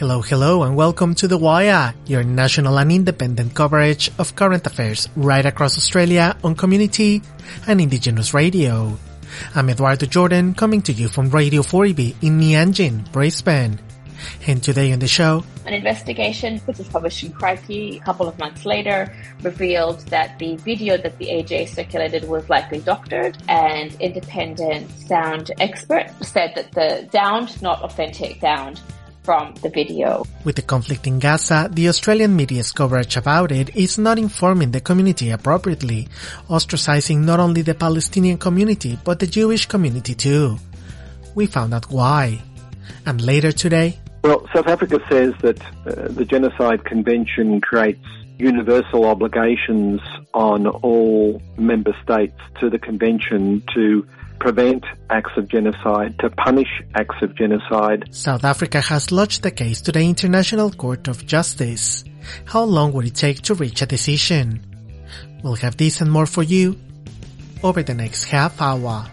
Hello, hello, and welcome to The Wire, your national and independent coverage of current affairs right across Australia on community and indigenous radio. I'm Eduardo Jordan coming to you from Radio 4EB in Meanjin, Brisbane. And today on the show, an investigation, which was published in Crikey a couple of months later, revealed that the video that the AJ circulated was likely doctored, and independent sound expert said that the sound, not authentic sound, from the video. With the conflict in Gaza, the Australian media's coverage about it is not informing the community appropriately, ostracizing not only the Palestinian community but the Jewish community too. We found out why. And later today, well, South Africa says that uh, the Genocide Convention creates universal obligations on all member states to the convention to prevent acts of genocide, to punish acts of genocide. South Africa has lodged the case to the International Court of Justice. How long would it take to reach a decision? We'll have this and more for you over the next half hour.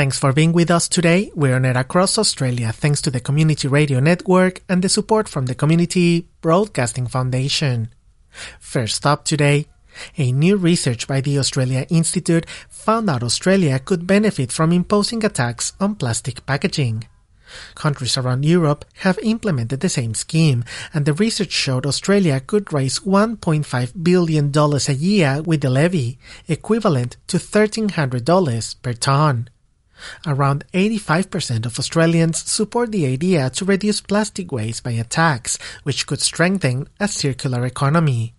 Thanks for being with us today. We're on air across Australia thanks to the Community Radio Network and the support from the Community Broadcasting Foundation. First up today, a new research by the Australia Institute found out Australia could benefit from imposing a tax on plastic packaging. Countries around Europe have implemented the same scheme, and the research showed Australia could raise $1.5 billion a year with the levy, equivalent to $1,300 per tonne. Around 85% of Australians support the idea to reduce plastic waste by a tax, which could strengthen a circular economy.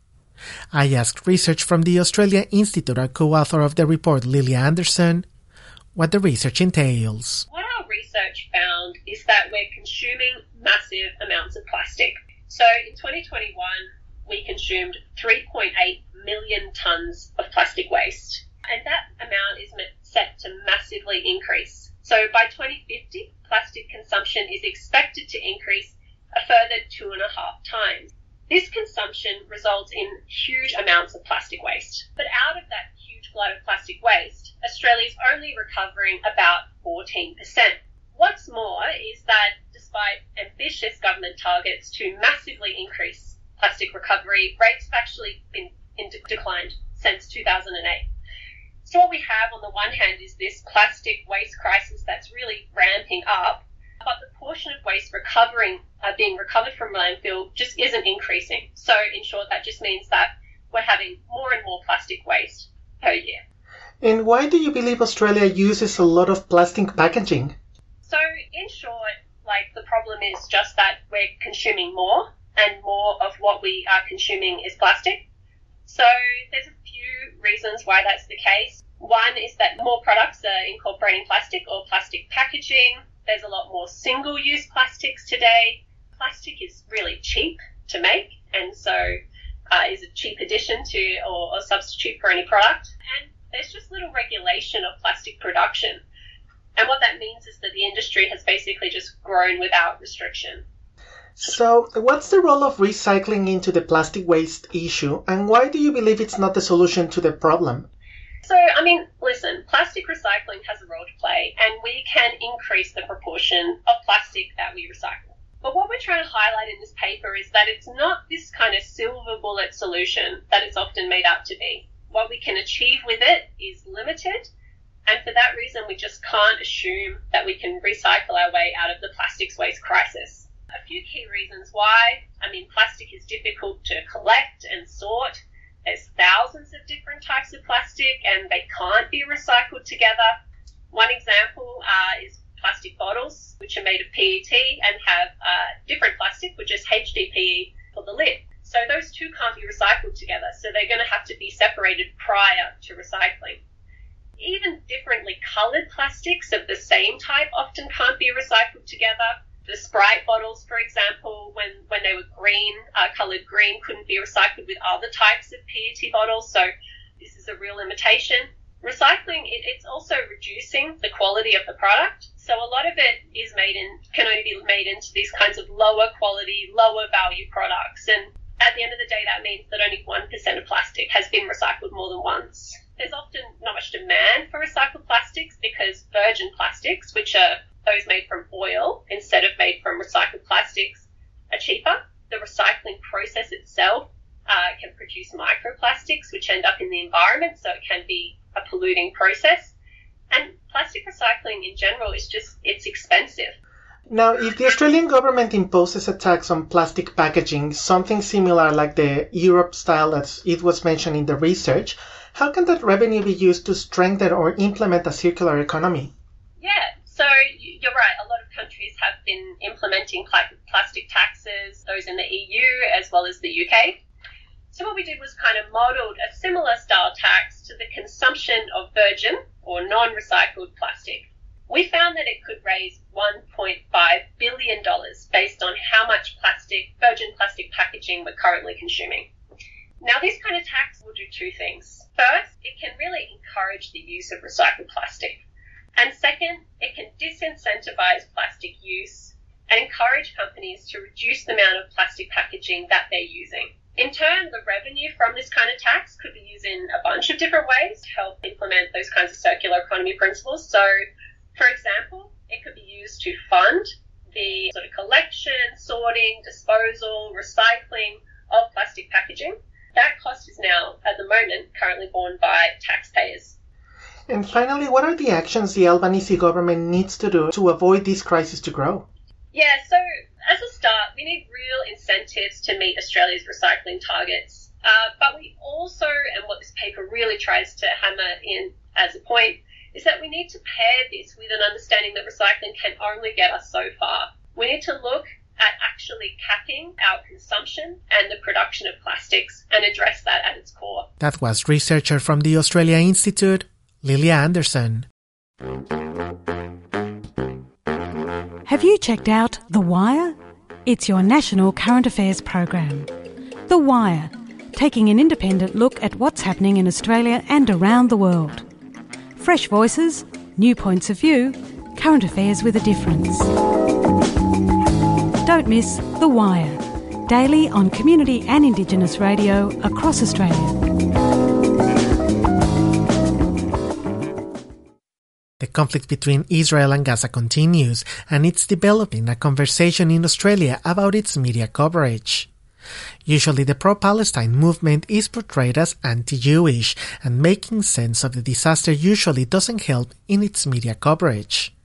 I asked research from the Australia Institute, a co-author of the report, Lilia Anderson, what the research entails. What our research found is that we're consuming massive amounts of plastic. So in 2021, we consumed 3.8 million tonnes of plastic waste. And that amount is set to massively increase. So by 2050, plastic consumption is expected to increase a further two and a half times. This consumption results in huge amounts of plastic waste. But out of that huge glut of plastic waste, Australia is only recovering about 14%. What's more is that despite ambitious government targets to massively increase plastic recovery, rates have actually been in declined since 2008. So what we have on the one hand is this plastic waste crisis that's really ramping up, but the portion of waste recovering, uh, being recovered from landfill just isn't increasing. So in short, that just means that we're having more and more plastic waste per year. And why do you believe Australia uses a lot of plastic packaging? So in short, like the problem is just that we're consuming more and more of what we are consuming is plastic. So there's a reasons why that's the case. One is that more products are incorporating plastic or plastic packaging. There's a lot more single use plastics today. Plastic is really cheap to make and so uh, is a cheap addition to or, or substitute for any product. And there's just little regulation of plastic production. And what that means is that the industry has basically just grown without restriction. So, what's the role of recycling into the plastic waste issue, and why do you believe it's not the solution to the problem? So, I mean, listen, plastic recycling has a role to play, and we can increase the proportion of plastic that we recycle. But what we're trying to highlight in this paper is that it's not this kind of silver bullet solution that it's often made out to be. What we can achieve with it is limited, and for that reason, we just can't assume that we can recycle our way out of the plastics waste crisis a few key reasons why. I mean, plastic is difficult to collect and sort. There's thousands of different types of plastic and they can't be recycled together. One example uh, is plastic bottles, which are made of PET and have uh, different plastic, which is HDPE for the lid. So those two can't be recycled together. So they're going to have to be separated prior to recycling. Even differently colored plastics of the same type often can't be recycled together the Sprite bottles, for example, when, when they were green, uh, coloured green, couldn't be recycled with other types of PET bottles. So this is a real limitation. Recycling, it, it's also reducing the quality of the product. So a lot of it is made in, can only be made into these kinds of lower quality, lower value products. And at the end of the day, that means that only 1% of plastic has been recycled more than once. there's often not much demand for recycled plastics because virgin plastics, which are those made from oil instead of made from recycled plastics, are cheaper. The recycling process itself uh, can produce microplastics, which end up in the environment, so it can be a polluting process. And plastic recycling in general is just, it's expensive. Now, if the Australian government imposes a tax on plastic packaging, something similar like the Europe style as it was mentioned in the research, how can that revenue be used to strengthen or implement a circular economy? So you're right. A lot of countries have been implementing plastic taxes, those in the EU as well as the UK. So what we did was kind of modeled a similar style tax to the consumption of virgin or non-recycled plastic. We found that it could raise $1.5 billion based on how much plastic, virgin plastic packaging we're currently consuming. Now, this kind of tax will do two things. First, it can really encourage the use of recycled plastic. And second, it can disincentivize plastic use and encourage companies to reduce the amount of plastic packaging that they're using. In turn, the revenue from this kind of tax could be used in a bunch of different ways to help implement those kinds of circular economy principles. So, for example, it could be used to fund the sort of collection, sorting, disposal, recycling of plastic packaging. That cost is now, at the moment, currently borne by taxpayers. And finally, what are the actions the Albanese government needs to do to avoid this crisis to grow? Yeah, so as a start, we need real incentives to meet Australia's recycling targets. Uh, but we also, and what this paper really tries to hammer in as a point, is that we need to pair this with an understanding that recycling can only get us so far. We need to look at actually capping our consumption and the production of plastics and address that at its core. That was researcher from the Australia Institute, Lilia Anderson. Have you checked out The Wire? It's your national current affairs program. The Wire, taking an independent look at what's happening in Australia and around the world. Fresh voices, new points of view, current affairs with a difference. Don't miss The Wire, daily on community and Indigenous radio across Australia. The conflict between Israel and Gaza continues, and it's developing a conversation in Australia about its media coverage. Usually the pro-Palestine movement is portrayed as anti-Jewish, and making sense of the disaster usually doesn't help in its media coverage.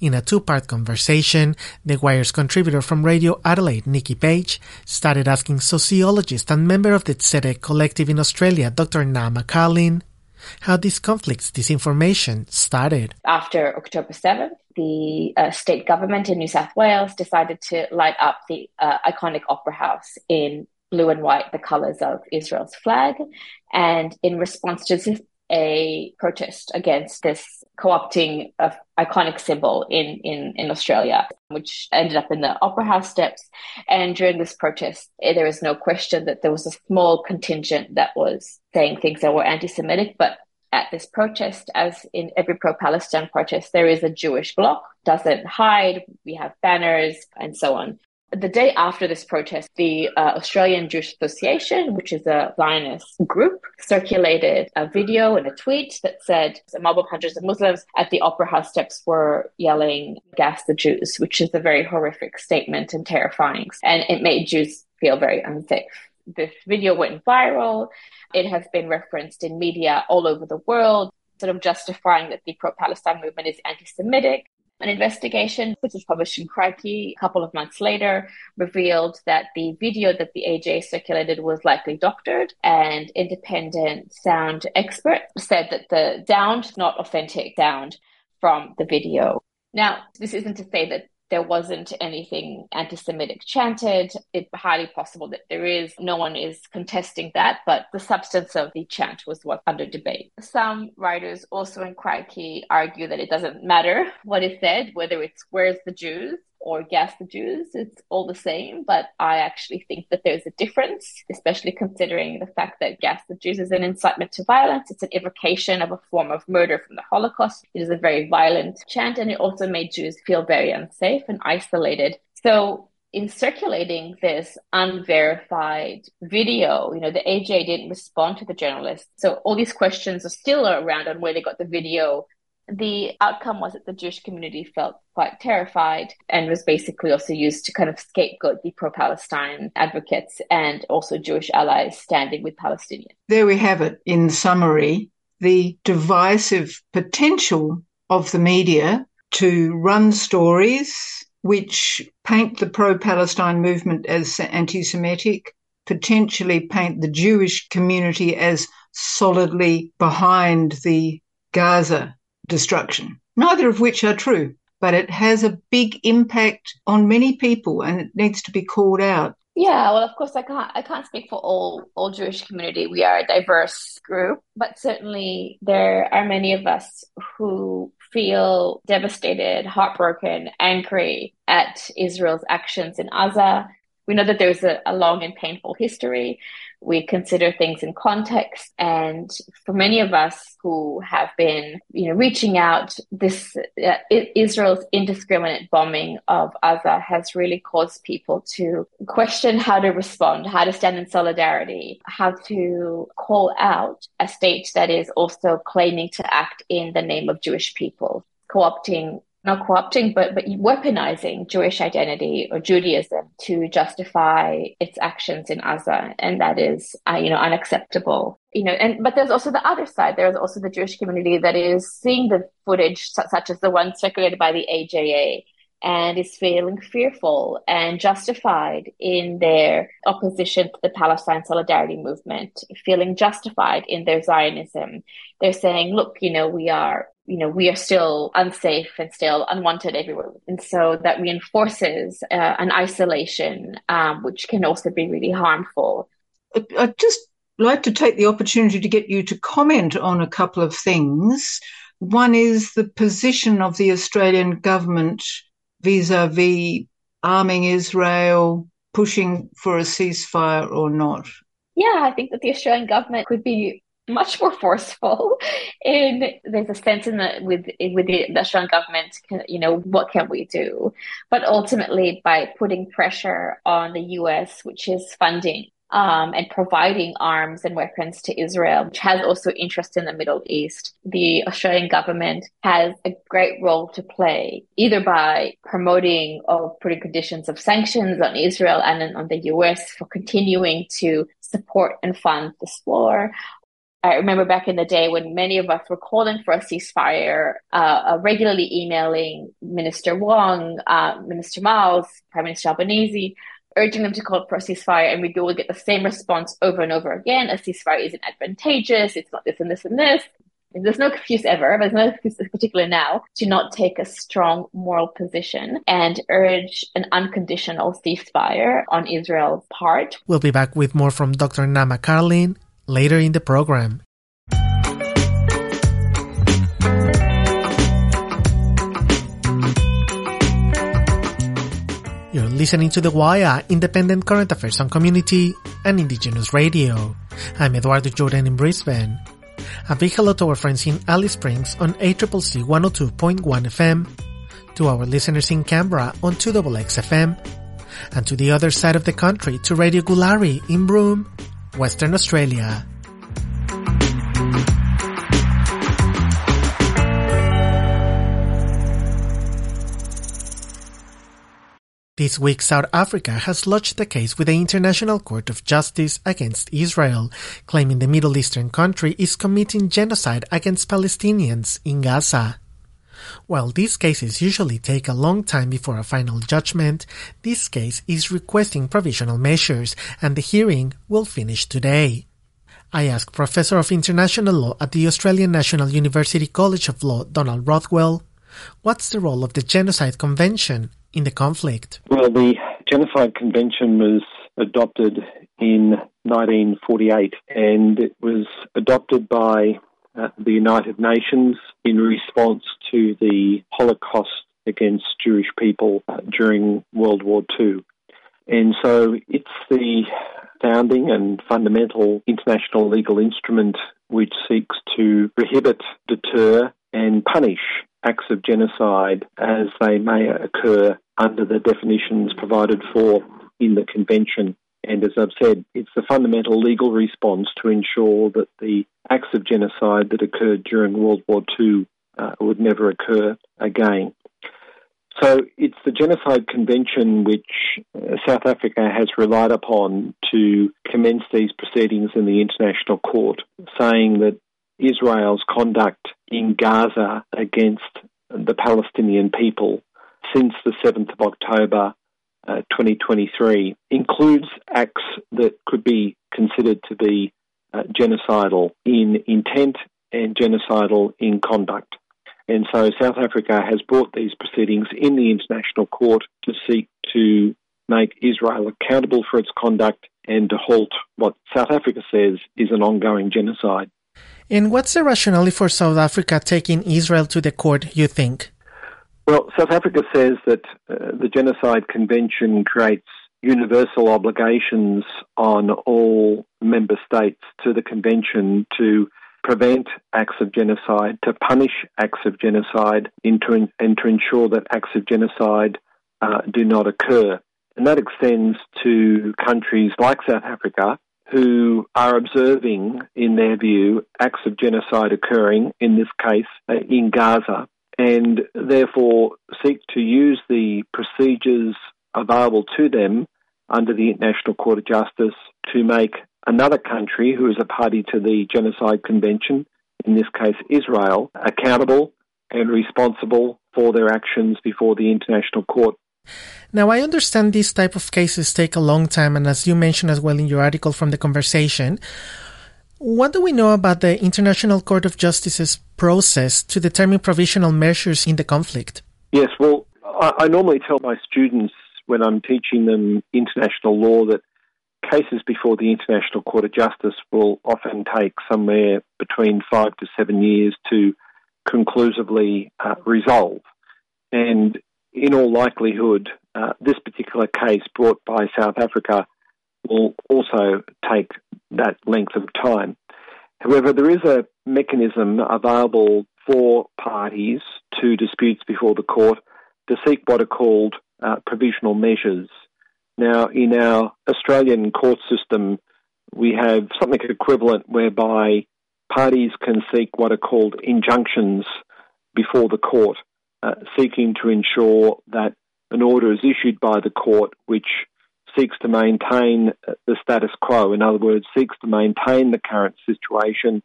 In a two-part conversation, The Wire's contributor from Radio Adelaide, Nikki Page, started asking sociologist and member of the Tzedek Collective in Australia, Dr. Naama Karlin, how these conflicts, disinformation started. After October 7th, the uh, state government in New South Wales decided to light up the uh, iconic Opera House in blue and white, the colors of Israel's flag. And in response to this, a protest against this co-opting of iconic symbol in, in, in Australia, which ended up in the Opera House steps. And during this protest, eh, there is no question that there was a small contingent that was saying things that were anti-Semitic, but at this protest, as in every pro-Palestine protest, there is a Jewish bloc, doesn't hide, we have banners and so on. The day after this protest, the uh, Australian Jewish Association, which is a Zionist group, circulated a video and a tweet that said a mob of hundreds of Muslims at the Opera House steps were yelling, gas the Jews, which is a very horrific statement and terrifying. And it made Jews feel very unsafe. This video went viral. It has been referenced in media all over the world, sort of justifying that the pro Palestine movement is anti Semitic. An investigation, which was published in Crikey a couple of months later, revealed that the video that the AJ circulated was likely doctored, and independent sound expert said that the sound, not authentic sound from the video. Now, this isn't to say that there wasn't anything anti Semitic chanted. It's highly possible that there is. No one is contesting that, but the substance of the chant was what's under debate. Some writers also in Crikey argue that it doesn't matter what is said, whether it's where's the Jews or gas the Jews, it's all the same. But I actually think that there's a difference, especially considering the fact that gas the Jews is an incitement to violence. It's an evocation of a form of murder from the Holocaust. It is a very violent chant, and it also made Jews feel very unsafe and isolated. So in circulating this unverified video, you know, the AJ didn't respond to the journalist. So all these questions are still around on where they got the video. The outcome was that the Jewish community felt quite terrified and was basically also used to kind of scapegoat the pro Palestine advocates and also Jewish allies standing with Palestinians. There we have it in summary the divisive potential of the media to run stories which paint the pro Palestine movement as anti Semitic, potentially paint the Jewish community as solidly behind the Gaza destruction, neither of which are true. But it has a big impact on many people and it needs to be called out. Yeah, well, of course, I can't. I can't speak for all all Jewish community. We are a diverse group, but certainly there are many of us who feel devastated, heartbroken, angry at Israel's actions in Gaza. We know that there's a, a long and painful history. We consider things in context. And for many of us who have been, you know, reaching out, this uh, Israel's indiscriminate bombing of Gaza has really caused people to question how to respond, how to stand in solidarity, how to call out a state that is also claiming to act in the name of Jewish people, co-opting not co-opting, but but weaponizing Jewish identity or Judaism to justify its actions in Gaza, and that is, uh, you know, unacceptable. You know, and but there's also the other side. There's also the Jewish community that is seeing the footage, such as the one circulated by the AJA, and is feeling fearful and justified in their opposition to the Palestine Solidarity Movement, feeling justified in their Zionism. They're saying, look, you know, we are you know, we are still unsafe and still unwanted everywhere. And so that reinforces uh, an isolation, um, which can also be really harmful. I'd just like to take the opportunity to get you to comment on a couple of things. One is the position of the Australian government vis a vis arming Israel, pushing for a ceasefire or not. Yeah, I think that the Australian government could be much more forceful in there's a sense in the with with the, the Australian government you know what can we do but ultimately by putting pressure on the US which is funding um, and providing arms and weapons to Israel, which has also interest in the Middle East. The Australian government has a great role to play, either by promoting or putting conditions of sanctions on Israel and on the US for continuing to support and fund this war, I remember back in the day when many of us were calling for a ceasefire, uh, uh, regularly emailing Minister Wong, uh, Minister Miles, Prime Minister Albanese, urging them to call for a ceasefire, and we would get the same response over and over again: a ceasefire isn't advantageous. It's not this and this and this. And there's no excuse ever, but there's no excuse particularly now to not take a strong moral position and urge an unconditional ceasefire on Israel's part. We'll be back with more from Dr. Naama Karlin later in the program. You're listening to The Wire, independent current affairs on community and indigenous radio. I'm Eduardo Jordan in Brisbane. A big hello to our friends in Alice Springs on 8CCC 102.1 FM, to our listeners in Canberra on 2XX FM, and to the other side of the country to Radio Goolarri in Broome Western Australia. This week, South Africa has lodged a case with the International Court of Justice against Israel, claiming the Middle Eastern country is committing genocide against Palestinians in Gaza. While these cases usually take a long time before a final judgment, this case is requesting provisional measures and the hearing will finish today. I asked Professor of International Law at the Australian National University College of Law, Donald Rothwell, what's the role of the Genocide Convention in the conflict? Well, the Genocide Convention was adopted in 1948 and it was adopted by uh, the United Nations in response to the Holocaust against Jewish people uh, during World War II. And so it's the founding and fundamental international legal instrument which seeks to prohibit, deter, and punish acts of genocide as they may occur under the definitions provided for in the Convention. And as I've said, it's the fundamental legal response to ensure that the acts of genocide that occurred during World War II uh, would never occur again. So it's the Genocide Convention which uh, South Africa has relied upon to commence these proceedings in the International Court, saying that Israel's conduct in Gaza against the Palestinian people since the 7th of October uh, 2023 includes acts that could be considered to be uh, genocidal in intent and genocidal in conduct. And so South Africa has brought these proceedings in the International Court to seek to make Israel accountable for its conduct and to halt what South Africa says is an ongoing genocide. And what's the rationale for South Africa taking Israel to the court, you think? Well, South Africa says that uh, the Genocide Convention creates universal obligations on all member states to the convention to prevent acts of genocide, to punish acts of genocide, and to, and to ensure that acts of genocide uh, do not occur. And that extends to countries like South Africa who are observing, in their view, acts of genocide occurring, in this case, uh, in Gaza, and therefore seek to use the procedures available to them under the International Court of Justice to make another country who is a party to the Genocide Convention, in this case Israel, accountable and responsible for their actions before the International Court. Now, I understand these type of cases take a long time, and as you mentioned as well in your article from the conversation, what do we know about the International Court of Justice's process to determine provisional measures in the conflict? Yes, well, I, I normally tell my students when I'm teaching them international law that cases before the International Court of Justice will often take somewhere between five to seven years to conclusively uh, resolve. And in all likelihood, uh, this particular case brought by South Africa will also take that length of time. However, there is a mechanism available for parties to disputes before the court to seek what are called uh, provisional measures. Now, in our Australian court system, we have something equivalent whereby parties can seek what are called injunctions before the court, uh, seeking to ensure that an order is issued by the court which seeks to maintain the status quo. In other words, seeks to maintain the current situation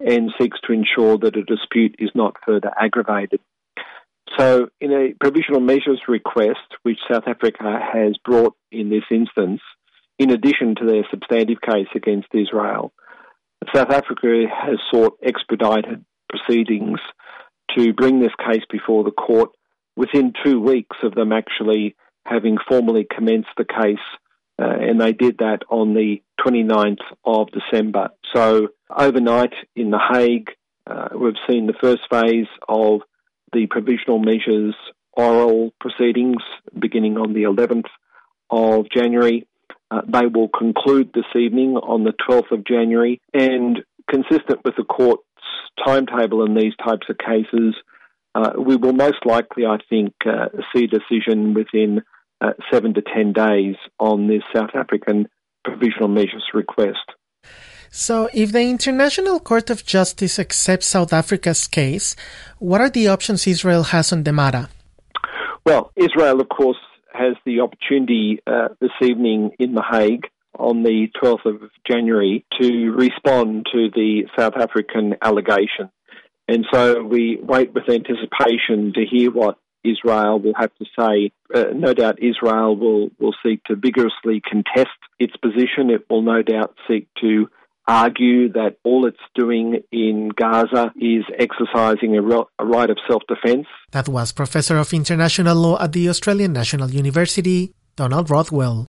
and seeks to ensure that a dispute is not further aggravated. So, in a provisional measures request, which South Africa has brought in this instance, in addition to their substantive case against Israel, South Africa has sought expedited proceedings to bring this case before the court within two weeks of them actually having formally commenced the case, uh, and they did that on the 29th of December. So overnight in The Hague, uh, we've seen the first phase of the provisional measures oral proceedings beginning on the 11th of January. Uh, they will conclude this evening on the 12th of January, and consistent with the court's timetable in these types of cases, uh, we will most likely, I think, uh, see decision within uh, seven to ten days on this South African provisional measures request. So, if the International Court of Justice accepts South Africa's case, what are the options Israel has on the matter? Well, Israel, of course, has the opportunity uh, this evening in The Hague on the 12th of January to respond to the South African allegation. And so we wait with anticipation to hear what Israel will have to say. Uh, no doubt Israel will, will seek to vigorously contest its position. It will no doubt seek to argue that all it's doing in Gaza is exercising a, a right of self defense. That was Professor of International Law at the Australian National University, Donald Rothwell.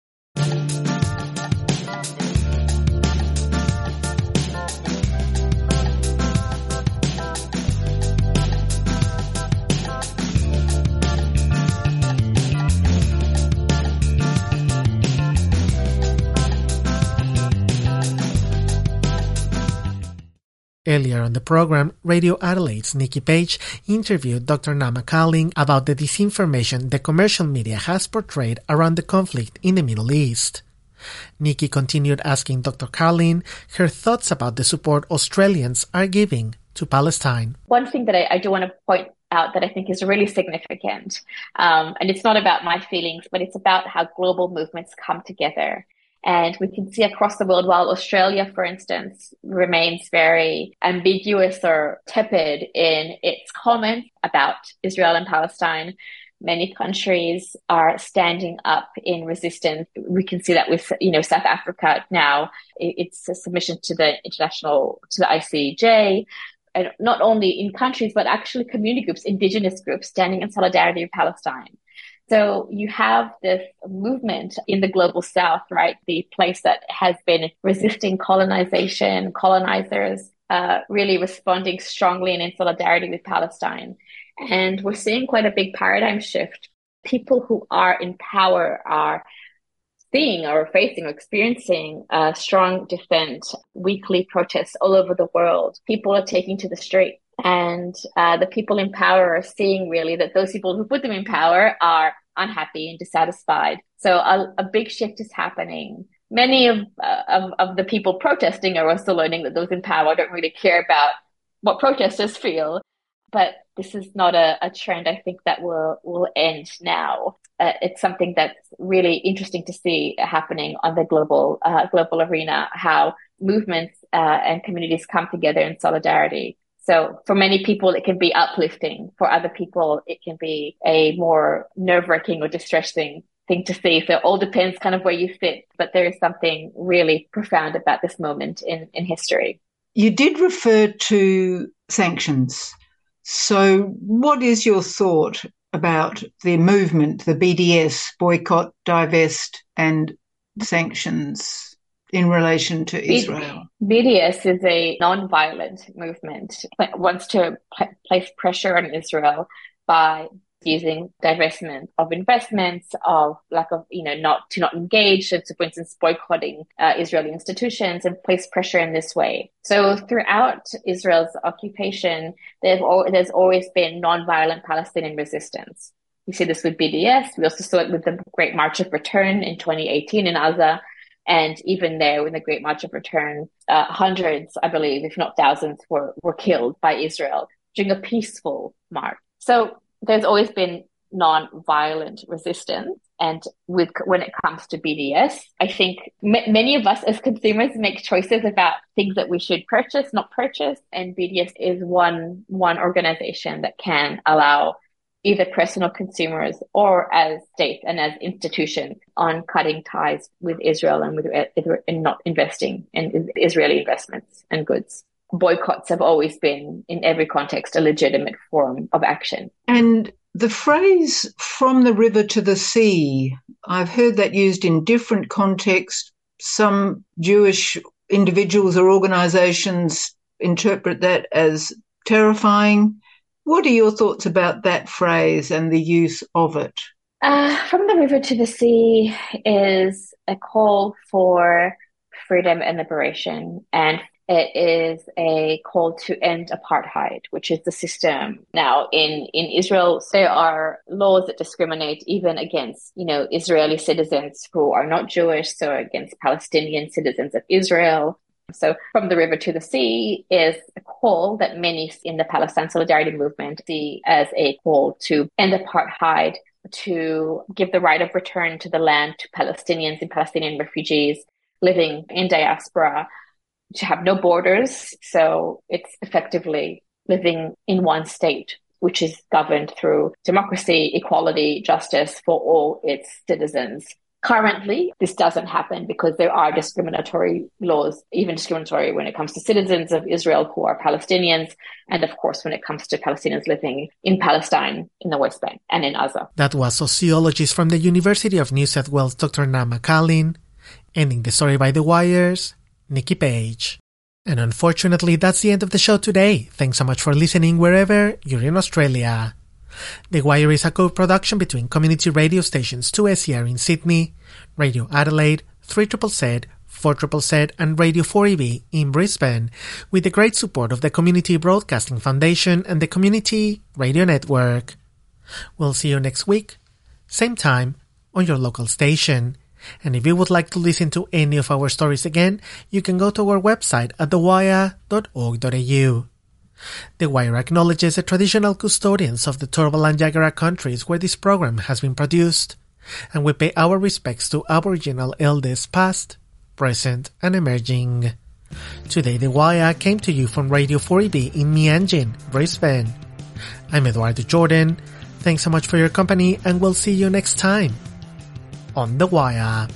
Earlier on the program, Radio Adelaide's Nikki Page interviewed Dr. Naama Karlin about the disinformation the commercial media has portrayed around the conflict in the Middle East. Nikki continued asking Dr. Karlin her thoughts about the support Australians are giving to Palestine. One thing that I, I do want to point out that I think is really significant, um, and it's not about my feelings, but it's about how global movements come together and we can see across the world, while Australia, for instance, remains very ambiguous or tepid in its comments about Israel and Palestine, many countries are standing up in resistance. We can see that with, you know, South Africa now, it's a submission to the international, to the ICJ. And not only in countries, but actually community groups, indigenous groups standing in solidarity with Palestine. So you have this movement in the global south, right? The place that has been resisting colonization, colonizers, uh, really responding strongly and in solidarity with Palestine. And we're seeing quite a big paradigm shift. People who are in power are seeing or facing or experiencing strong dissent, weekly protests all over the world. People are taking to the street and uh, the people in power are seeing really that those people who put them in power are unhappy and dissatisfied. So a, a big shift is happening. Many of, uh, of, of the people protesting are also learning that those in power don't really care about what protesters feel. But this is not a, a trend I think that will will end now. Uh, it's something that's really interesting to see happening on the global uh, global arena. How movements uh, and communities come together in solidarity so for many people, it can be uplifting. For other people, it can be a more nerve wracking or distressing thing to see. So it all depends kind of where you sit, but there is something really profound about this moment in, in history. You did refer to sanctions. So what is your thought about the movement, the BDS, boycott, divest and sanctions? In relation to Israel? BDS is a non-violent movement. It wants to place pressure on Israel by using divestment of investments, of lack of, you know, not to not engage, and so for instance, boycotting uh, Israeli institutions and place pressure in this way. So throughout Israel's occupation, there's always been non-violent Palestinian resistance. We see this with BDS. We also saw it with the Great March of Return in 2018 in Gaza. And even there, in the Great March of Return, uh, hundreds, I believe, if not thousands, were, were killed by Israel during a peaceful march. So there's always been non-violent resistance. And with when it comes to BDS, I think m- many of us as consumers make choices about things that we should purchase, not purchase. And BDS is one one organization that can allow either personal consumers or as states and as institutions on cutting ties with Israel and with and not investing in Israeli investments and goods. Boycotts have always been, in every context, a legitimate form of action. And the phrase from the river to the sea, I've heard that used in different contexts. Some Jewish individuals or organizations interpret that as terrifying. What are your thoughts about that phrase and the use of it? Uh, from the river to the sea is a call for freedom and liberation, and it is a call to end apartheid, which is the system now in, in Israel. There are laws that discriminate even against, you know, Israeli citizens who are not Jewish, so against Palestinian citizens of Israel. So from the river to the sea is a call that many in the Palestine Solidarity Movement see as a call to end apartheid, to give the right of return to the land to Palestinians and Palestinian refugees living in diaspora, to have no borders. So it's effectively living in one state, which is governed through democracy, equality, justice for all its citizens. Currently, this doesn't happen because there are discriminatory laws, even discriminatory when it comes to citizens of Israel who are Palestinians, and of course, when it comes to Palestinians living in Palestine, in the West Bank, and in Gaza. That was sociologist from the University of New South Wales, Dr. Naama Karlin, ending the story by the wires, Nikki Page. And unfortunately, that's the end of the show today. Thanks so much for listening wherever you're in Australia. The Wire is a co-production between community radio stations 2SER in Sydney, Radio Adelaide, 3 Z 4ZZZ and Radio 4EB in Brisbane with the great support of the Community Broadcasting Foundation and the Community Radio Network. We'll see you next week, same time, on your local station. And if you would like to listen to any of our stories again, you can go to our website at thewire.org.au. The Wire acknowledges the traditional custodians of the Turrbal and Jagera countries where this program has been produced, and we pay our respects to Aboriginal elders past, present, and emerging. Today, The Wire came to you from Radio 4EB in Meanjin, Brisbane. I'm Eduardo Jordan. Thanks so much for your company, and we'll see you next time on The Wire.